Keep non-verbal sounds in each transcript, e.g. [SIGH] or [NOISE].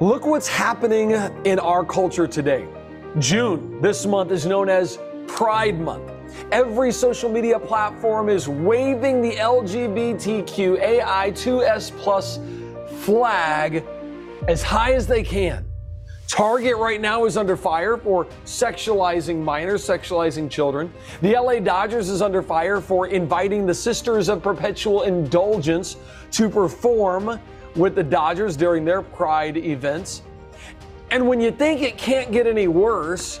Look what's happening in our culture today. June this month is known as Pride Month. Every social media platform is waving the LGBTQAI2S plus flag as high as they can. Target right now is under fire for sexualizing minors, sexualizing children. The LA Dodgers is under fire for inviting the Sisters of Perpetual Indulgence to perform with the Dodgers during their Pride events. And when you think it can't get any worse,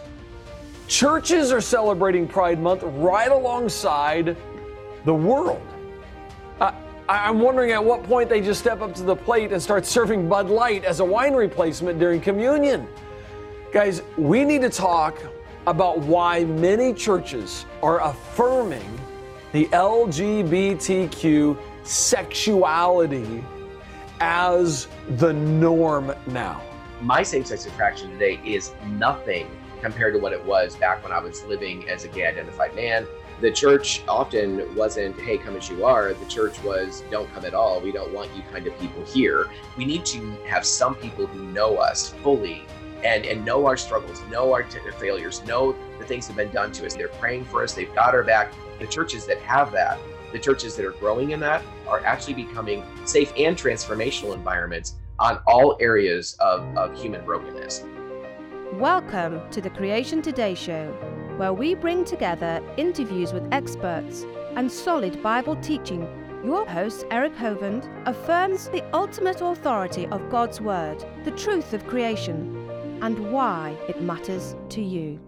churches are celebrating Pride Month right alongside the world. I'm wondering at what point they just step up to the plate and start serving Bud Light as a wine replacement during communion. Guys, we need to talk about why many churches are affirming the LGBTQ sexuality as the norm now. My same sex attraction today is nothing compared to what it was back when I was living as a gay identified man. The church often wasn't, hey, come as you are. The church was, don't come at all. We don't want you kind of people here. We need to have some people who know us fully and, and know our struggles, know our t- failures, know the things that have been done to us. They're praying for us, they've got our back. The churches that have that the churches that are growing in that are actually becoming safe and transformational environments on all areas of, of human brokenness. Welcome to the Creation Today Show, where we bring together interviews with experts and solid Bible teaching. Your host, Eric Hovind, affirms the ultimate authority of God's Word, the truth of creation, and why it matters to you.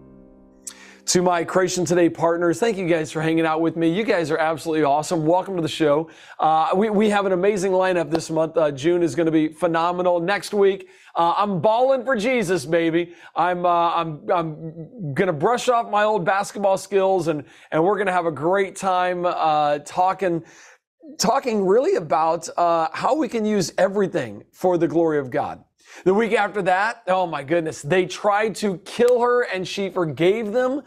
To my Creation Today partners, thank you guys for hanging out with me. You guys are absolutely awesome. Welcome to the show. Uh, we, we have an amazing lineup this month. Uh, June is going to be phenomenal. Next week, uh, I'm balling for Jesus, baby. I'm uh, I'm I'm gonna brush off my old basketball skills, and and we're gonna have a great time uh, talking talking really about uh, how we can use everything for the glory of God. The week after that, oh my goodness, they tried to kill her and she forgave them.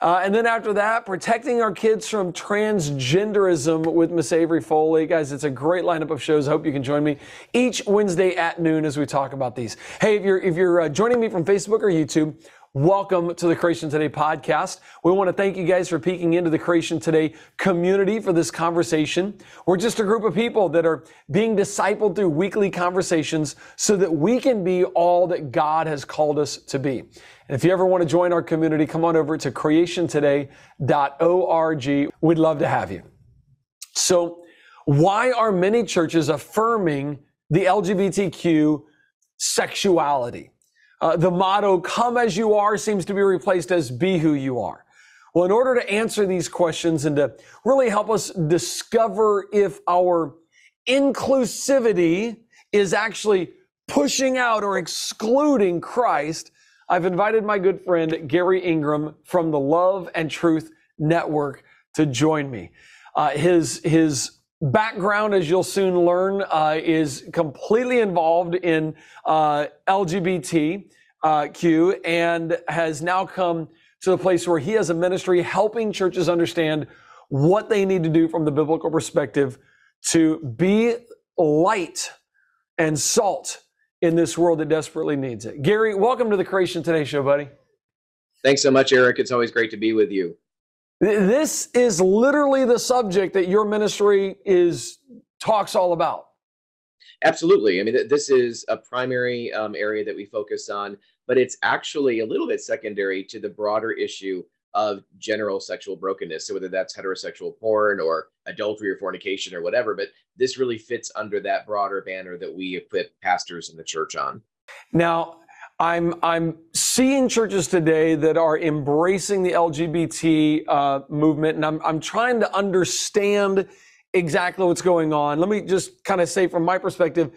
Uh, and then after that, protecting our kids from transgenderism with Miss Avery Foley. Guys, it's a great lineup of shows. I hope you can join me each Wednesday at noon as we talk about these. Hey, if you're, if you're uh, joining me from Facebook or YouTube, Welcome to the Creation Today podcast. We want to thank you guys for peeking into the Creation Today community for this conversation. We're just a group of people that are being discipled through weekly conversations so that we can be all that God has called us to be. And if you ever want to join our community, come on over to creationtoday.org. We'd love to have you. So, why are many churches affirming the LGBTQ sexuality? Uh, the motto, come as you are, seems to be replaced as be who you are. Well, in order to answer these questions and to really help us discover if our inclusivity is actually pushing out or excluding Christ, I've invited my good friend Garry Ingraham from the Love and Truth Network to join me. Uh, his his background, as you'll soon learn, uh, is completely involved in uh, LGBTQ uh, and has now come to the place where he has a ministry helping churches understand what they need to do from the biblical perspective to be light and salt in this world that desperately needs it. Garry, welcome to the Creation Today show, buddy. Thanks so much, Eric. It's always great to be with you. This is literally the subject that your ministry is talks all about. Absolutely. I mean, this is a primary um, area that we focus on, but it's actually a little bit secondary to the broader issue of general sexual brokenness. So whether that's heterosexual porn or adultery or fornication or whatever, but this really fits under that broader banner that we equip pastors in the church on. Now, I'm I'm seeing churches today that are embracing the LGBT uh, movement, and I'm I'm trying to understand exactly what's going on. Let me just kind of say from my perspective,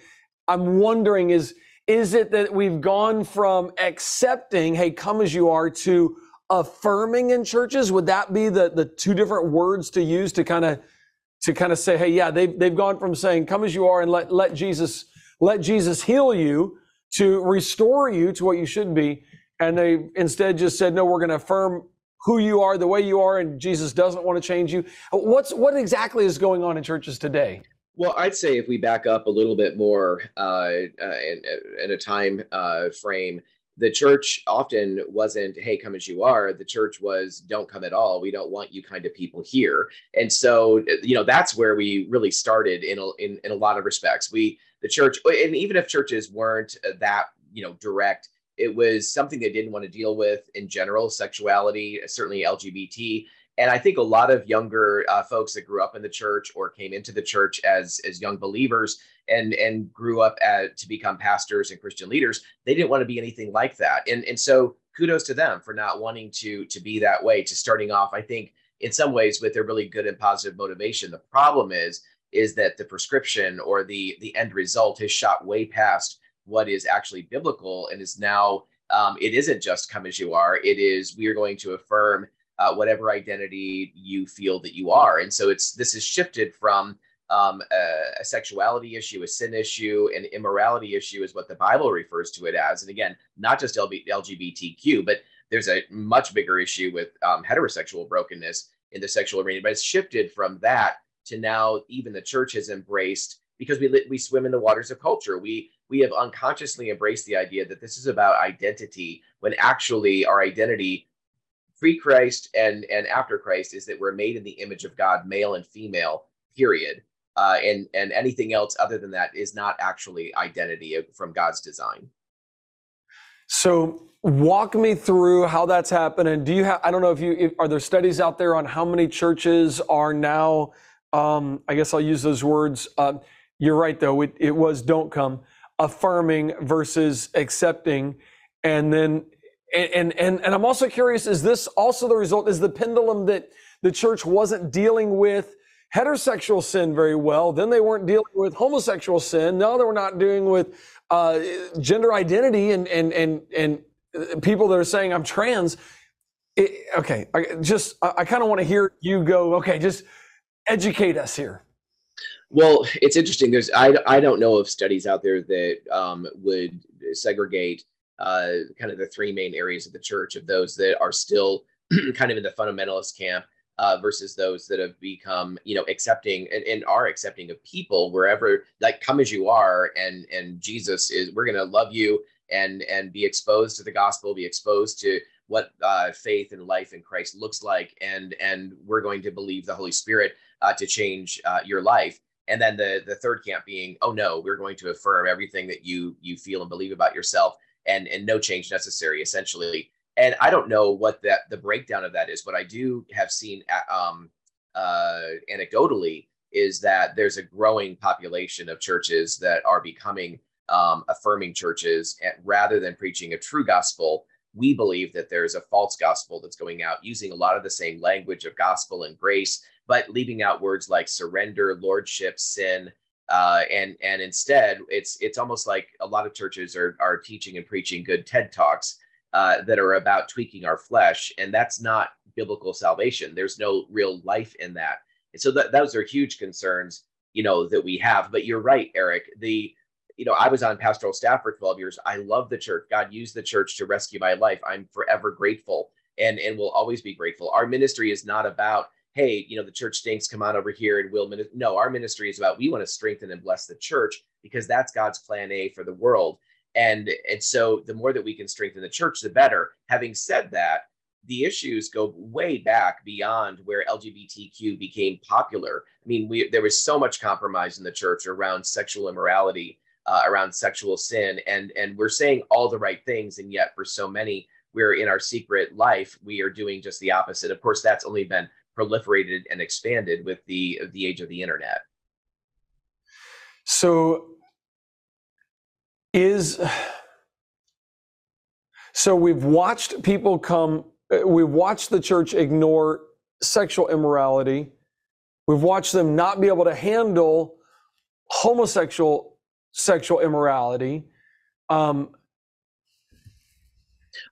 I'm wondering is is it that we've gone from accepting, hey, come as you are, to affirming in churches? Would that be the the two different words to use to kind of to kind of say, hey, yeah, they've they've gone from saying, come as you are, and let let Jesus let Jesus heal you to restore you to what you should be. And they instead just said, no, we're going to affirm who you are, the way you are, and Jesus doesn't want to change you. What's what exactly is going on in churches today? Well, I'd say if we back up a little bit more uh, uh, in, in, a time uh, frame, the church often wasn't, hey, come as you are. The church was, don't come at all. We don't want you kind of people here. And so, you know, that's where we really started in a, in, in a lot of respects. We, the church, and even if churches weren't that, you know, direct, it was something they didn't want to deal with in general, sexuality, certainly LGBT and I think a lot of younger uh, folks that grew up in the church or came into the church as as young believers and and grew up at, to become pastors and Christian leaders, they didn't want to be anything like that. And and so kudos to them for not wanting to to be that way. To starting off, I think in some ways with a really good and positive motivation. The problem is is that the prescription or the the end result has shot way past what is actually biblical and is now um, it isn't just come as you are. It is we are going to affirm uh, whatever identity you feel that you are. And so it's this is shifted from um, a, a, sexuality issue, a sin issue, an immorality issue is what the Bible refers to it as. And again, not just LGBTQ, but there's a much bigger issue with um, heterosexual brokenness in the sexual arena. But it's shifted from that to now even the church has embraced because we we swim in the waters of culture. We we have unconsciously embraced the idea that this is about identity when actually our identity pre-Christ and and after Christ is that we're made in the image of God, male and female. Period. Uh, and and anything else other than that is not actually identity from God's design. So walk me through how that's happening. Do you have? I don't know if you if, are there studies out there on how many churches are now. Um, I guess I'll use those words. Uh, you're right though. It, it was don't come affirming versus accepting, and then and, and, and I'm also curious, is this also the result, is the pendulum that the church wasn't dealing with heterosexual sin very well, then they weren't dealing with homosexual sin, now they were not dealing with uh, gender identity and, and, and, and people that are saying I'm trans. It, okay, I just, I, I kind of want to hear you go, okay, just educate us here. Well, it's interesting. There's I, I don't know of studies out there that um, would segregate uh, kind of the three main areas of the church of those that are still [CLEARS THROAT] kind of in the fundamentalist camp uh, versus those that have become you know accepting and, and, are accepting of people wherever like come as you are and and jesus is we're going to love you and and be exposed to the gospel be exposed to what uh, faith and life in christ looks like and and we're going to believe the holy spirit uh, to change uh, your life. And then the the third camp being oh no we're going to affirm everything that you you feel and believe about yourself and and no change necessary essentially. And i don't know what that the breakdown of that is but i do have seen um, uh, anecdotally is that there's a growing population of churches that are becoming um, affirming churches and rather than preaching a true gospel we believe that there's a false gospel that's going out using a lot of the same language of gospel and grace but leaving out words like surrender lordship sin uh, and and instead it's it's almost like a lot of churches are are teaching and preaching good TED talks uh, that are about tweaking our flesh, and that's not biblical salvation. There's no real life in that, and so that those are huge concerns, you know, that we have. But you're right, Eric. The you know, I was on pastoral staff for 12 years. I love the church. God used the church to rescue my life. I'm forever grateful and and will always be grateful. Our ministry is not about hey, you know, the church stinks, come on over here and we'll. No, our ministry is about we want to strengthen and bless the church because that's God's plan A for the world. And and so the more that we can strengthen the church, the better. Having said that, the issues go way back beyond where LGBTQ became popular. I mean, we there was so much compromise in the church around sexual immorality, uh, around sexual sin, and and we're saying all the right things, and yet for so many, we're in our secret life, we are doing just the opposite. Of course, that's only been proliferated and expanded with the the age of the internet. So is so we've watched people come we've watched the church ignore sexual immorality. We've watched them not be able to handle homosexual sexual immorality. Um,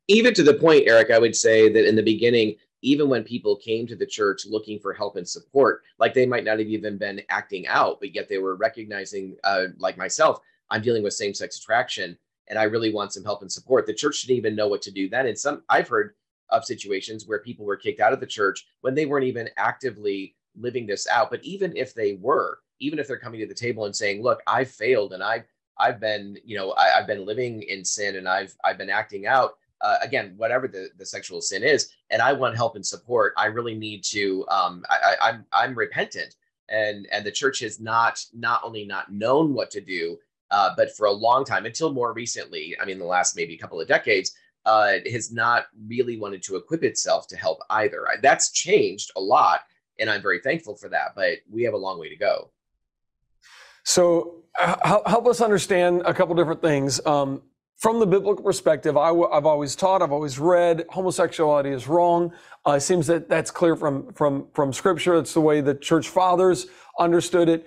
Even to the point, Eric, I would say that in the beginning, even when people came to the church looking for help and support, like they might not have even been acting out, but yet they were recognizing, uh, like myself, I'm dealing with same sex attraction and I really want some help and support. The church didn't even know what to do then. And some, I've heard of situations where people were kicked out of the church when they weren't even actively living this out. But even if they were, even if they're coming to the table and saying, "Look, I've failed and I've I've been, you know, I, have been living in sin and I've I've been acting out." Uh, again, whatever the, the sexual sin is, and I want help and support. I really need to. Um, I, I, I'm I'm repentant, and and the church has not not only not known what to do, uh, but for a long time, until more recently, I mean, the last maybe couple of decades, uh, has not really wanted to equip itself to help either. That's changed a lot, and I'm very thankful for that. But we have a long way to go. So, help us understand a couple different things. Um, from the biblical perspective, I, have always taught, I've always read, homosexuality is wrong. Uh, it seems that that's clear from from from Scripture. It's the way the church fathers understood it.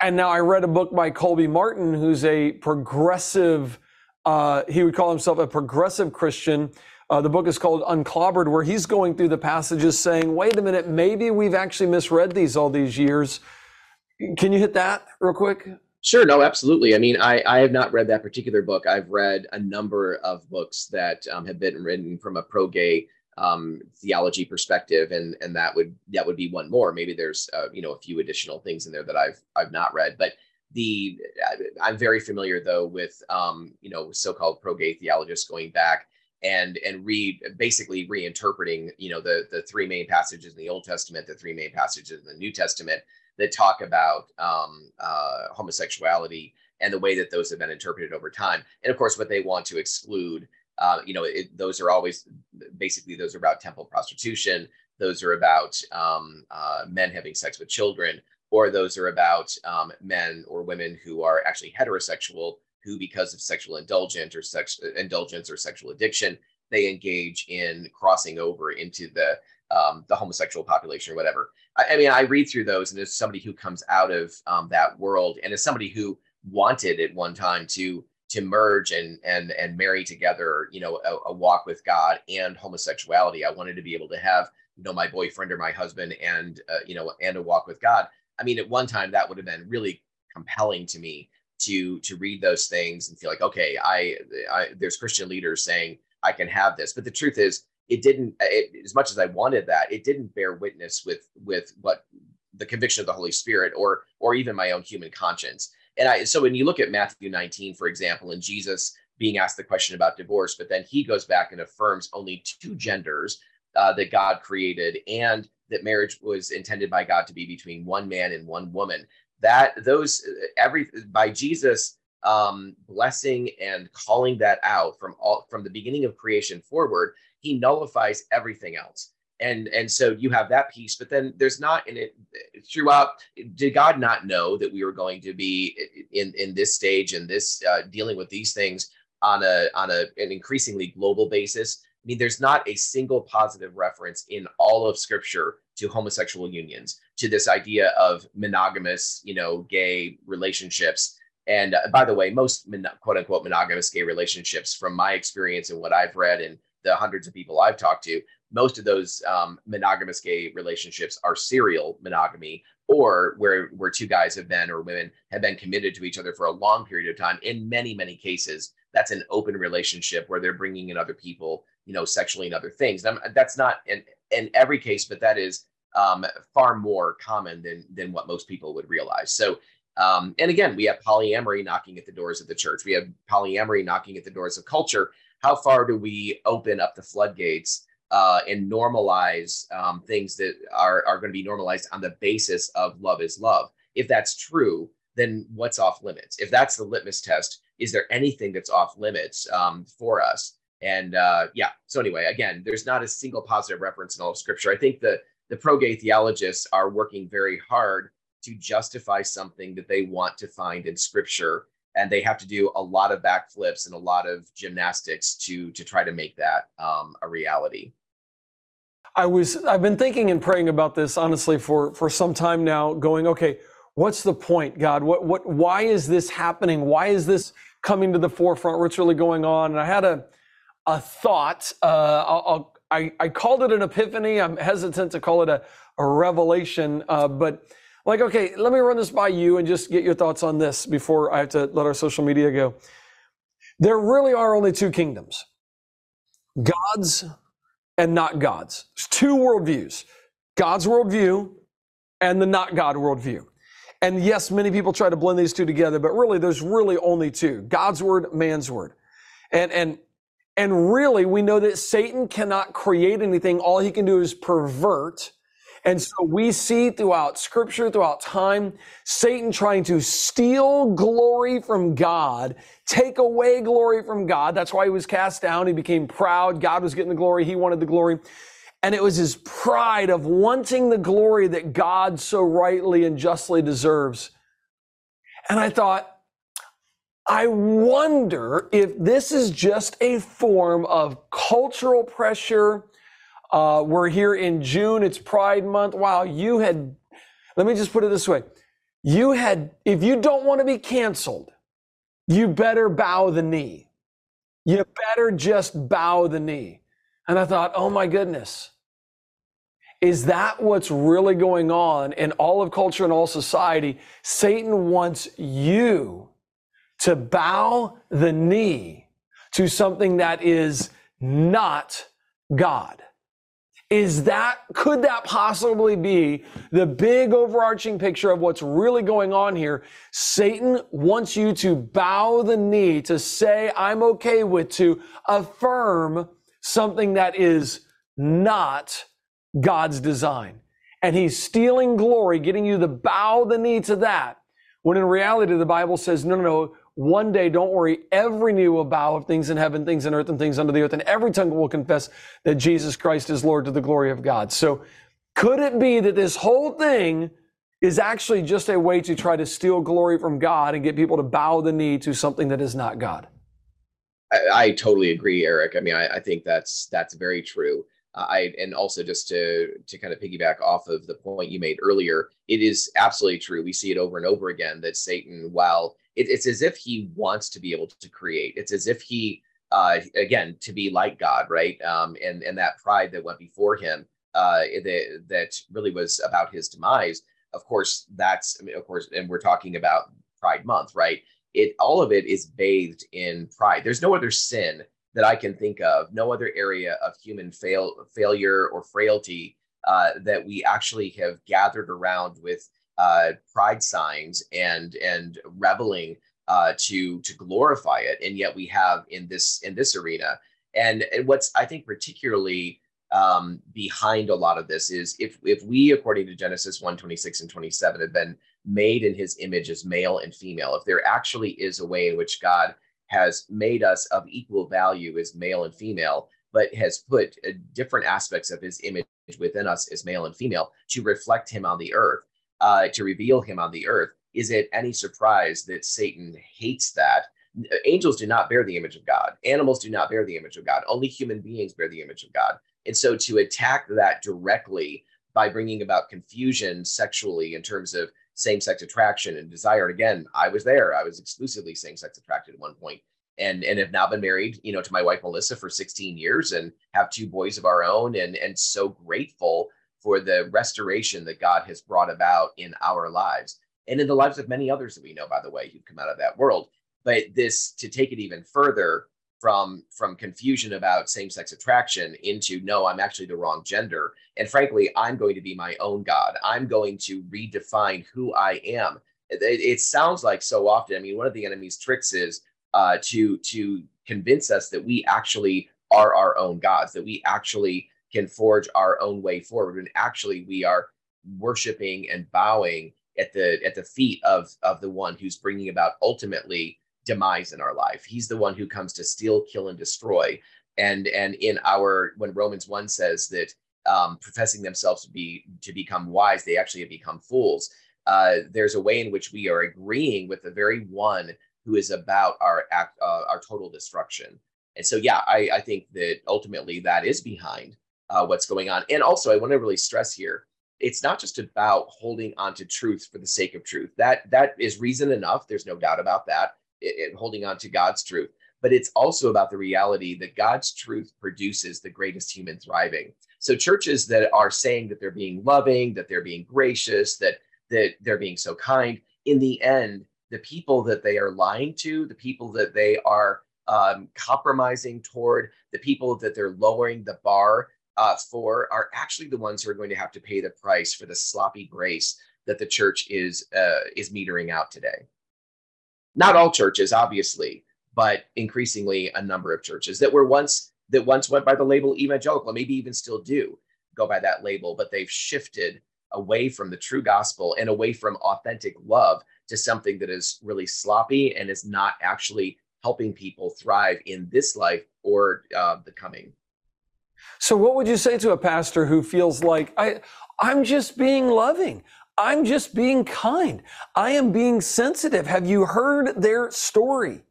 And now I read a book by Colby Martin, who's a progressive. Uh, he would call himself a progressive Christian. Uh, the book is called Unclobbered, where he's going through the passages saying, "Wait a minute, maybe we've actually misread these all these years." Can you hit that real quick? Sure, no, absolutely. I mean, I, I have not read that particular book. I've read a number of books that um, have been written from a pro-gay um, theology perspective, and and that would that would be one more. Maybe there's uh, you know a few additional things in there that I've I've not read, but the I'm very familiar though with um, you know so-called pro-gay theologists going back and and read basically reinterpreting you know the the three main passages in the Old Testament, the three main passages in the New Testament, that talk about um, uh, homosexuality and the way that those have been interpreted over time. And of course, what they want to exclude, uh, you know, it, those are always basically those are about temple prostitution. Those are about um, uh, men having sex with children, or those are about um, men or women who are actually heterosexual, who because of sexual indulgence or sex indulgence or sexual addiction, they engage in crossing over into the um, the homosexual population or whatever. I, I, mean, I read through those, and as somebody who comes out of um, that world, and as somebody who wanted at one time to to merge and and and marry together, you know, a, a, walk with God and homosexuality. I wanted to be able to have, you know, my boyfriend or my husband and uh, you know, and a walk with God. I mean, at one time that would have been really compelling to me to to read those things and feel like, okay, I, I there's Christian leaders saying I can have this, but the truth is, it didn't it, as much as i wanted that it didn't bear witness with with what the conviction of the holy spirit or or even my own human conscience. And i so when you look at matthew 19 for example and jesus being asked the question about divorce but then he goes back and affirms only two genders uh, that god created and that marriage was intended by god to be between one man and one woman. That those every by jesus um, blessing and calling that out from all from the beginning of creation forward he nullifies everything else. And and so you have that piece but then there's not in it throughout did god not know that we were going to be in in this stage and this uh, dealing with these things on a on a an increasingly global basis? I mean there's not a single positive reference in all of scripture to homosexual unions to this idea of monogamous you know gay relationships. And uh, by the way most quote unquote monogamous gay relationships from my experience and what i've read and the hundreds of people I've talked to, most of those um, monogamous gay relationships are serial monogamy or where where two guys have been or women have been committed to each other for a long period of time. In many many cases that's an open relationship where they're bringing in other people you know sexually and other things. And that's not in in every case but that is um, far more common than than what most people would realize. So um, and again we have polyamory knocking at the doors of the church. We have polyamory knocking at the doors of culture how far do we open up the floodgates uh, and normalize um, things that are, are going to be normalized on the basis of love is love? If that's true, then what's off limits? If that's the litmus test, is there anything that's off limits um, for us? And uh, yeah, so anyway, again, there's not a single positive reference in all of Scripture. I think the the pro-gay theologists are working very hard to justify something that they want to find in Scripture and they have to do a lot of backflips and a lot of gymnastics to to try to make that um, a reality. I was I've been thinking and praying about this honestly for for some time now. Going okay, what's the point, God? What what why is this happening? Why is this coming to the forefront? What's really going on? And I had a a thought. Uh, I'll, I'll, i I called it an epiphany. I'm hesitant to call it a a revelation, uh, but like, okay, let me run this by you and just get your thoughts on this before I have to let our social media go. There really are only two kingdoms God's and not God's. There's two worldviews God's worldview and the not God worldview. And yes, many people try to blend these two together, but really there's really only two God's word, man's word. And, and, and really, we know that Satan cannot create anything. All he can do is pervert. And so we see throughout scripture, throughout time, Satan trying to steal glory from God, take away glory from God. That's why he was cast down. He became proud. God was getting the glory. He wanted the glory. And it was his pride of wanting the glory that God so rightly and justly deserves. And I thought, I wonder if this is just a form of cultural pressure. Uh, we're here in June, it's Pride Month. Wow, you had, let me just put it this way. You had, if you don't want to be canceled, you better bow the knee. You better just bow the knee. And I thought, oh my goodness. Is that what's really going on in all of culture and all society? Satan wants you to bow the knee to something that is not God. Is that, could that possibly be the big overarching picture of what's really going on here? Satan wants you to bow the knee, to say, I'm okay with, to affirm something that is not God's design. And he's stealing glory, getting you to bow the knee to that. When in reality, the Bible says, no, no, no, one day, don't worry, every knee will bow of things in heaven, things in earth, and things under the earth, and every tongue will confess that Jesus Christ is Lord to the glory of God. So, could it be that this whole thing is actually just a way to try to steal glory from God and get people to bow the knee to something that is not God? I, I totally agree, Eric. I mean, I, I think that's that's very true. Uh, I and also just to to kind of piggyback off of the point you made earlier, it is absolutely true. We see it over and over again that Satan, while it, it's as if he wants to be able to create, it's as if he uh, again to be like God, right? Um, and and that pride that went before him, uh, that that really was about his demise. Of course, that's I mean, of course, and we're talking about Pride Month, right? It all of it is bathed in pride. There's no other sin that I can think of, no other area of human fail, failure or frailty uh, that we actually have gathered around with uh, pride signs and and reveling uh, to to glorify it, and yet we have in this in this arena. And, and what's I think particularly um, behind a lot of this is if if we, according to Genesis 1, 26 and 27, have been made in his image as male and female, if there actually is a way in which God has made us of equal value as male and female, but has put uh, different aspects of his image within us as male and female to reflect him on the earth, uh, to reveal him on the earth. Is it any surprise that Satan hates that? Angels do not bear the image of God. Animals do not bear the image of God. Only human beings bear the image of God. And so to attack that directly by bringing about confusion sexually in terms of same-sex attraction and desire. Again, I was there. I was exclusively same-sex attracted at one point and and have now been married, you know, to my wife Melissa for 16 years and have two boys of our own and and so grateful for the restoration that God has brought about in our lives and in the lives of many others that we know by the way who've come out of that world. But this to take it even further from from confusion about same-sex attraction into no i'm actually the wrong gender. And frankly i'm going to be my own god. I'm going to redefine who i am. It, it sounds like so often i mean one of the enemy's tricks is uh, to to convince us that we actually are our own gods that we actually can forge our own way forward and actually we are worshiping and bowing at the at the feet of of the one who's bringing about ultimately demise in our life. He's the one who comes to steal, kill, and destroy. And and in our when Romans one says that um, professing themselves to be to become wise, they actually have become fools. Uh, there's a way in which we are agreeing with the very one who is about our act, uh, our total destruction. And so, yeah, I, I think that ultimately that is behind uh, what's going on. And also, I want to really stress here: it's not just about holding on to truth for the sake of truth. That that is reason enough. There's no doubt about that it, holding on to God's truth. But it's also about the reality that God's truth produces the greatest human thriving. So churches that are saying that they're being loving, that they're being gracious, that that they're being so kind, in the end, the people that they are lying to, the people that they are um, compromising toward, the people that they're lowering the bar uh, for, are actually the ones who are going to have to pay the price for the sloppy grace that the church is uh, is metering out today. Not all churches, obviously, but increasingly a number of churches that were once that once went by the label evangelical, maybe even still do go by that label, but they've shifted away from the true gospel and away from authentic love to something that is really sloppy and is not actually helping people thrive in this life or uh, the coming. So, what would you say to a pastor who feels like I, I'm just being loving? I'm just being kind. I am being sensitive. Have you heard their story?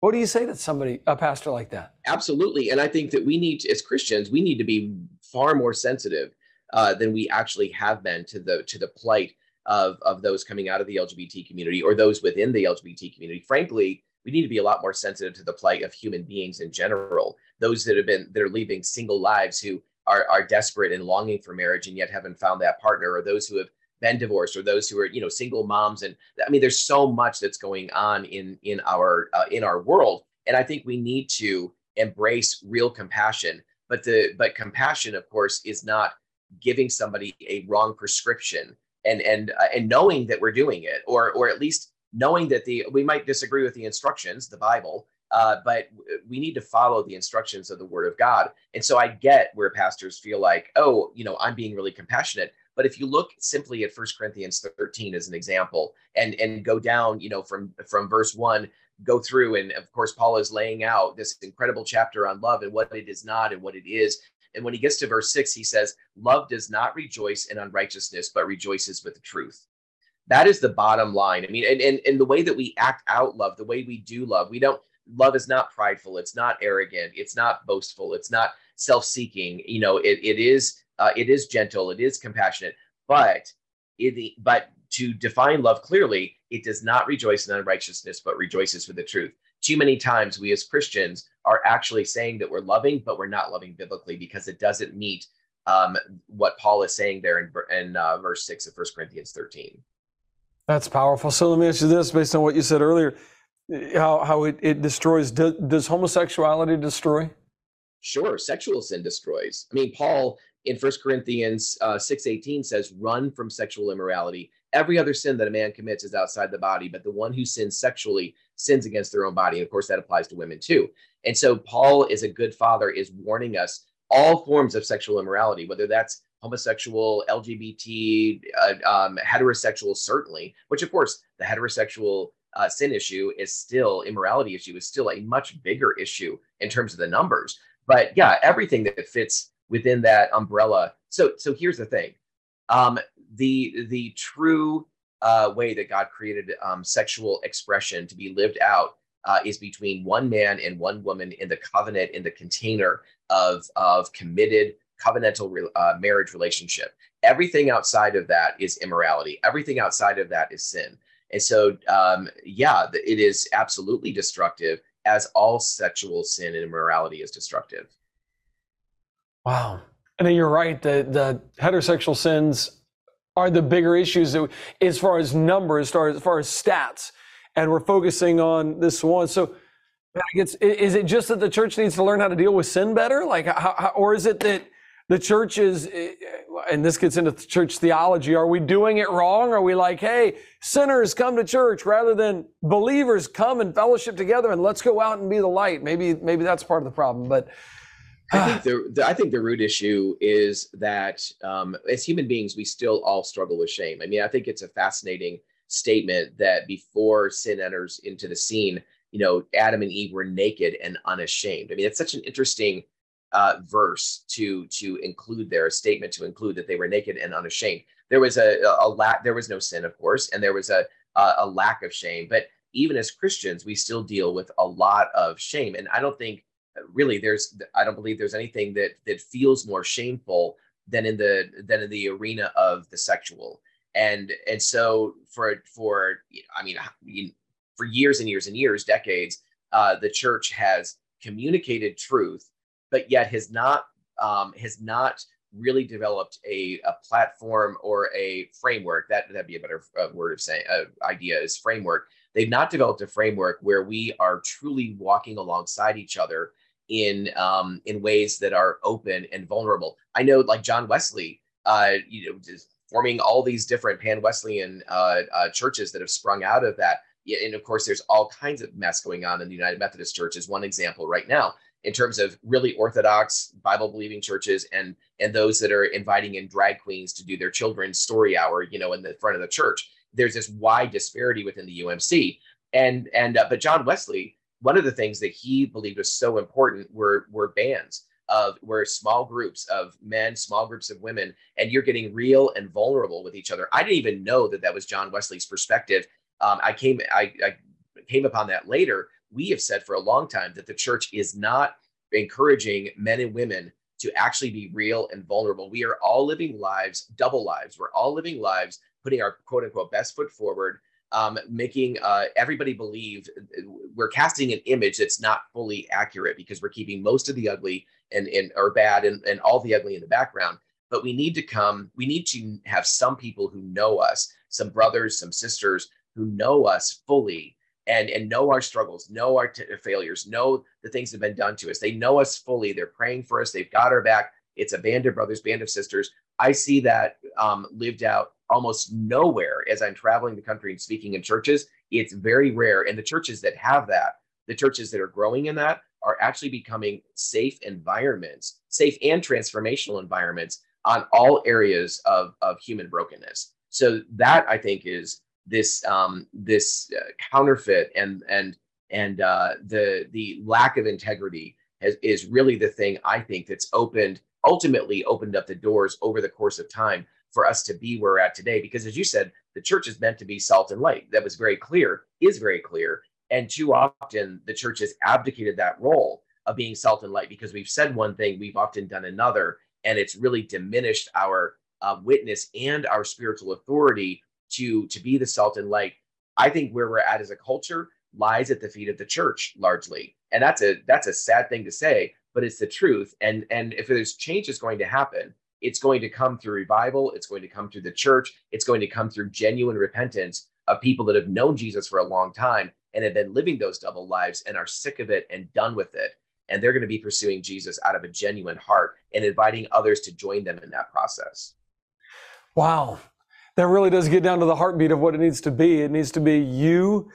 What do you say to somebody, a pastor like that? Absolutely. And I think that we need, to, as Christians, we need to be far more sensitive uh, than we actually have been to the to the plight of of those coming out of the LGBT community or those within the LGBT community. Frankly, we need to be a lot more sensitive to the plight of human beings in general. Those that have been that are leaving single lives who are are desperate and longing for marriage and yet haven't found that partner, or those who have been divorced, or those who are you know single moms. And I mean, there's so much that's going on in in our uh, in our world, and I think we need to embrace real compassion. But the but compassion, of course, is not giving somebody a wrong prescription and and uh, and knowing that we're doing it or or at least knowing that the we might disagree with the instructions the bible uh, but we need to follow the instructions of the word of god. And so i get where pastors feel like oh you know i'm being really compassionate. But if you look simply at First corinthians 13 as an example and and go down you know from from verse 1 go through and of course paul is laying out this incredible chapter on love and what it is not and what it is. And when he gets to verse six, he says, Love does not rejoice in unrighteousness, but rejoices with the truth. That is the bottom line. I mean, and, and, and the way that we act out love, the way we do love, we don't, love is not prideful. It's not arrogant. It's not boastful. It's not self seeking. You know, it, it is, uh, it is gentle. It is compassionate, but it, but to define love clearly, it does not rejoice in unrighteousness, but rejoices with the truth too many times we as Christians are actually saying that we're loving, but we're not loving biblically because it doesn't meet um, what Paul is saying there in, in uh, verse 6 of 1 Corinthians 13. That's powerful. So let me ask you this based on what you said earlier how, how it, it destroys. Does, does homosexuality destroy? Sure, sexual sin destroys. I mean, Paul in 1 Corinthians uh, 6.18 says, run from sexual immorality. Every other sin that a man commits is outside the body, but the one who sins sexually sins against their own body. And of course, that applies to women too. And so Paul, is a good father, is warning us all forms of sexual immorality, whether that's homosexual, LGBT, uh, um, heterosexual, certainly, which of course, the heterosexual uh, sin issue is still, immorality issue is still a much bigger issue in terms of the numbers. But yeah, everything that fits within that umbrella. So, so here's the thing. Um, the the true uh, way that God created um, sexual expression to be lived out uh, is between one man and one woman in the covenant, in the container of, of committed covenantal re- uh, marriage relationship. Everything outside of that is immorality. Everything outside of that is sin. And so, um, yeah, it is absolutely destructive, as all sexual sin and immorality is destructive. Wow. And you're right. The the heterosexual sins are the bigger issues as far as numbers, as far as, as far as stats, and we're focusing on this one. So, is it just that the church needs to learn how to deal with sin better, like, how, how, or is it that the church is, eh, and this gets into church theology, are we doing it wrong? Are we like, hey, sinners come to church rather than believers come and fellowship together and let's go out and be the light? Maybe, maybe that's part of the problem, but. I think the, the, I think the root issue is that um, as human beings, we still all struggle with shame. I mean, I think it's a fascinating statement that before sin enters into the scene, you know, Adam and Eve were naked and unashamed. I mean, it's such an interesting uh, verse to to include there, a statement to include that they were naked and unashamed. There was a, a, a lack, there was no sin, of course, and there was a, a a lack of shame. But even as Christians, we still deal with a lot of shame, and I don't think really there's i don't believe there's anything that that feels more shameful than in the than in the arena of the sexual and and so for for i mean for years and years and years decades uh, the church has communicated truth but yet has not um, has not really developed a, a platform or a framework that that'd be a better uh, word of saying uh, idea is framework they've not developed a framework where we are truly walking alongside each other in um, in ways that are open and vulnerable. I know, like John Wesley, uh, you know, just forming all these different Pan Wesleyan uh, uh, churches that have sprung out of that. And of course, there's all kinds of mess going on in the United Methodist Church, is one example right now in terms of really orthodox bible believing churches and and those that are inviting in drag queens to do their children's story hour you know in the front of the church there's this wide disparity within the umc and and uh, but john wesley one of the things that he believed was so important were were bands of were small groups of men small groups of women and you're getting real and vulnerable with each other. I didn't even know that that was john wesley's perspective. Um, i came I, I came upon that later we have said for a long time that the church is not encouraging men and women to actually be real and vulnerable. We are all living lives, double lives. We're all living lives, putting our quote unquote best foot forward, um, making uh, everybody believe we're casting an image that's not fully accurate because we're keeping most of the ugly and, and or bad and, and all the ugly in the background. But we need to come, we need to have some people who know us, some brothers, some sisters who know us fully and and know our struggles, know our t- failures, know the things that have been done to us. They know us fully. They're praying for us. They've got our back. It's a band of brothers, band of sisters. I see that um, lived out almost nowhere as I'm traveling the country and speaking in churches. It's very rare, and the churches that have that, the churches that are growing in that, are actually becoming safe environments, safe and transformational environments on all areas of of human brokenness. So that I think is this um, this uh, counterfeit and and and uh, the the lack of integrity has, is really the thing I think that's opened ultimately opened up the doors over the course of time for us to be where we're at today. Because as you said, the church is meant to be salt and light. That was very clear, is very clear. And too often the church has abdicated that role of being salt and light because we've said one thing, we've often done another, and it's really diminished our uh, witness and our spiritual authority to to be the salt and light i think where we're at as a culture lies at the feet of the church largely. And that's a that's a sad thing to say but it's the truth. And and if there's change is going to happen it's going to come through revival. It's going to come through the church. It's going to come through genuine repentance of people that have known jesus for a long time and have been living those double lives and are sick of it and done with it. And they're going to be pursuing jesus out of a genuine heart and inviting others to join them in that process. Wow that really does get down to the heartbeat of what it needs to be. It needs to be you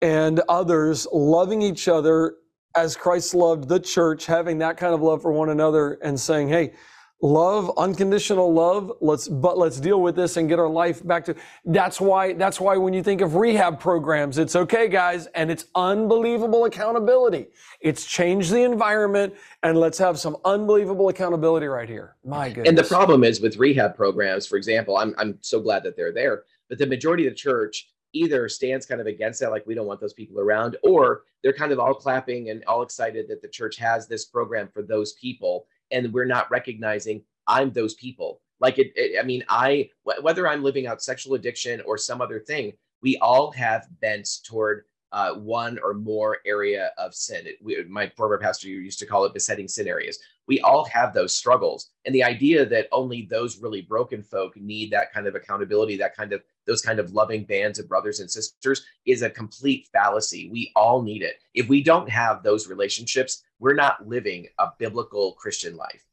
and others loving each other as Christ loved the church, having that kind of love for one another and saying, hey, love unconditional love let's but let's deal with this and get our life back to that's why that's why when you think of rehab programs it's okay guys and it's unbelievable accountability. It's changed the environment and let's have some unbelievable accountability right here. My goodness and the problem is with rehab programs for example i'm, I'm so glad that they're there but the majority of the church either stands kind of against that like we don't want those people around or they're kind of all clapping and all excited that the church has this program for those people and we're not recognizing I'm those people. Like it, it I mean, I whether I'm living out sexual addiction or some other thing, we all have bents toward uh, one or more area of sin. It, we, my former pastor used to call it besetting sin areas. We all have those struggles, and the idea that only those really broken folk need that kind of accountability, that kind of those kind of loving bands of brothers and sisters, is a complete fallacy. We all need it. If we don't have those relationships, we're not living a biblical Christian life.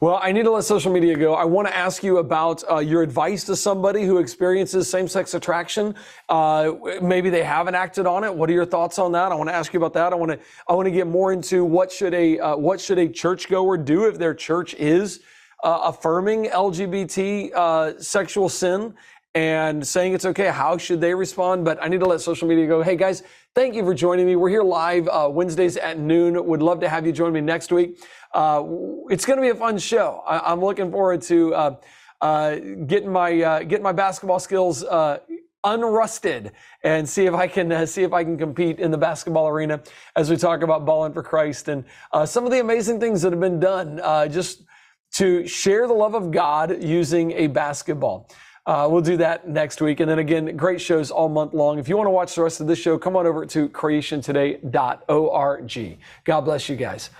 Well, I need to let social media go. I want to ask you about uh, your advice to somebody who experiences same-sex attraction. Uh, maybe they haven't acted on it. What are your thoughts on that? I want to ask you about that. I want to I want to get more into what should a uh, what should a churchgoer do if their church is uh, affirming LGBT uh, sexual sin and saying it's okay. How should they respond? But I need to let social media go. Hey guys, thank you for joining me. We're here live uh, Wednesdays at noon. Would love to have you join me next week. Uh, it's going to be a fun show. I, am looking forward to uh, uh getting my uh, getting my basketball skills uh, unrusted and see if I can see if I can compete in the basketball arena as we talk about balling for Christ and some of the amazing things that have been done just to share the love of God using a basketball. Uh, we'll do that next week. And then again, great shows all month long. If you want to watch the rest of this show, come on over to creationtoday.org. God bless you guys.